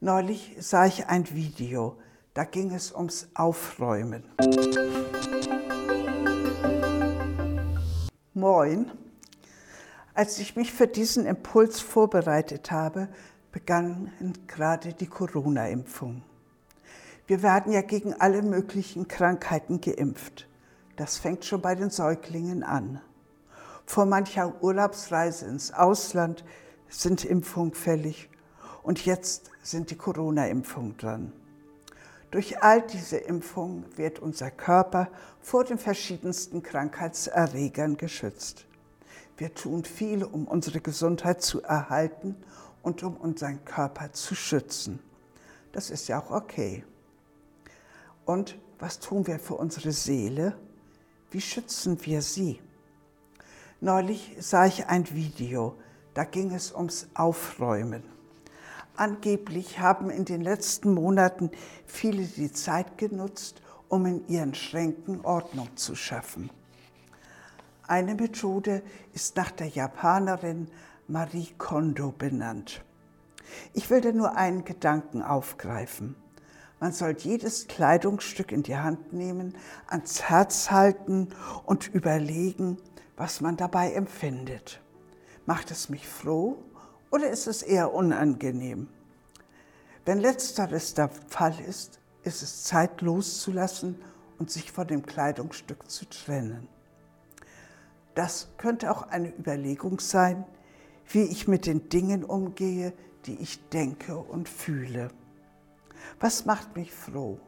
Neulich sah ich ein Video, da ging es ums Aufräumen. Moin. Als ich mich für diesen Impuls vorbereitet habe, begannen gerade die Corona-Impfungen. Wir werden ja gegen alle möglichen Krankheiten geimpft. Das fängt schon bei den Säuglingen an. Vor mancher Urlaubsreise ins Ausland sind Impfungen fällig und jetzt sind die Corona-Impfungen dran. Durch all diese Impfungen wird unser Körper vor den verschiedensten Krankheitserregern geschützt. Wir tun viel, um unsere Gesundheit zu erhalten und um unseren Körper zu schützen. Das ist ja auch okay. Und was tun wir für unsere Seele? Wie schützen wir sie? Neulich sah ich ein Video, da ging es ums Aufräumen. Angeblich haben in den letzten Monaten viele die Zeit genutzt, um in ihren Schränken Ordnung zu schaffen. Eine Methode ist nach der Japanerin Marie Kondo benannt. Ich will da nur einen Gedanken aufgreifen. Man soll jedes Kleidungsstück in die Hand nehmen, ans Herz halten und überlegen, was man dabei empfindet. Macht es mich froh oder ist es eher unangenehm? Wenn letzteres der Fall ist, ist es Zeit loszulassen und sich von dem Kleidungsstück zu trennen. Das könnte auch eine Überlegung sein, wie ich mit den Dingen umgehe, die ich denke und fühle. Was macht mich froh?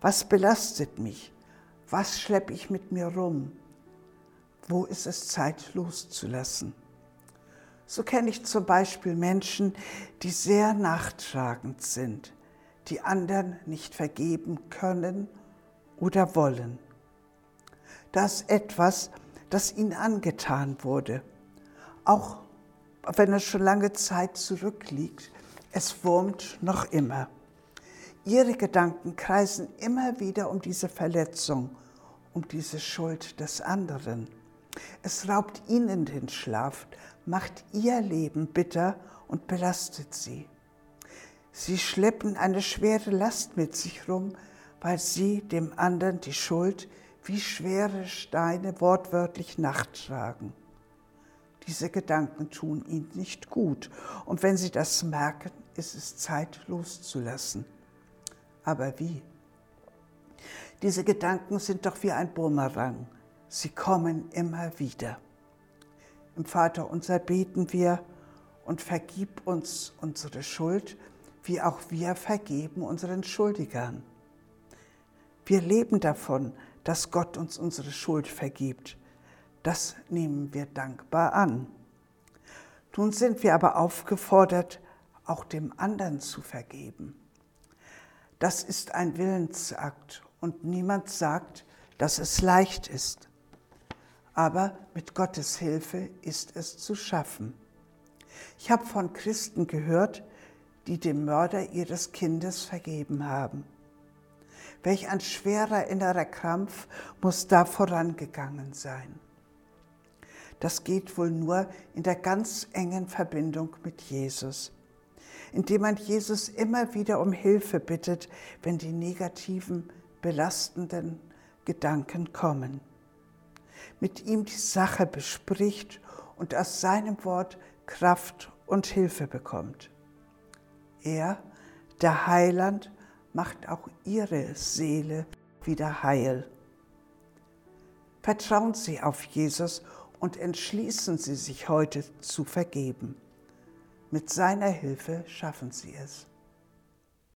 Was belastet mich? Was schleppe ich mit mir rum? Wo ist es Zeit loszulassen? So kenne ich zum Beispiel Menschen, die sehr nachtragend sind, die anderen nicht vergeben können oder wollen. Das etwas, das ihnen angetan wurde, auch wenn es schon lange Zeit zurückliegt, es wurmt noch immer. Ihre Gedanken kreisen immer wieder um diese Verletzung, um diese Schuld des anderen. Es raubt ihnen den Schlaf, macht ihr Leben bitter und belastet sie. Sie schleppen eine schwere Last mit sich rum, weil sie dem anderen die Schuld wie schwere Steine wortwörtlich nachtragen. Diese Gedanken tun ihnen nicht gut und wenn sie das merken, ist es Zeit loszulassen. Aber wie? Diese Gedanken sind doch wie ein Bumerang. Sie kommen immer wieder. Im Vater unser beten wir und vergib uns unsere Schuld, wie auch wir vergeben unseren Schuldigern. Wir leben davon, dass Gott uns unsere Schuld vergibt. Das nehmen wir dankbar an. Nun sind wir aber aufgefordert, auch dem anderen zu vergeben. Das ist ein Willensakt und niemand sagt, dass es leicht ist aber mit Gottes Hilfe ist es zu schaffen. Ich habe von Christen gehört, die dem Mörder ihres Kindes vergeben haben. Welch ein schwerer innerer Krampf muss da vorangegangen sein. Das geht wohl nur in der ganz engen Verbindung mit Jesus, indem man Jesus immer wieder um Hilfe bittet, wenn die negativen, belastenden Gedanken kommen mit ihm die Sache bespricht und aus seinem Wort Kraft und Hilfe bekommt. Er, der Heiland, macht auch ihre Seele wieder heil. Vertrauen Sie auf Jesus und entschließen Sie sich heute zu vergeben. Mit seiner Hilfe schaffen Sie es.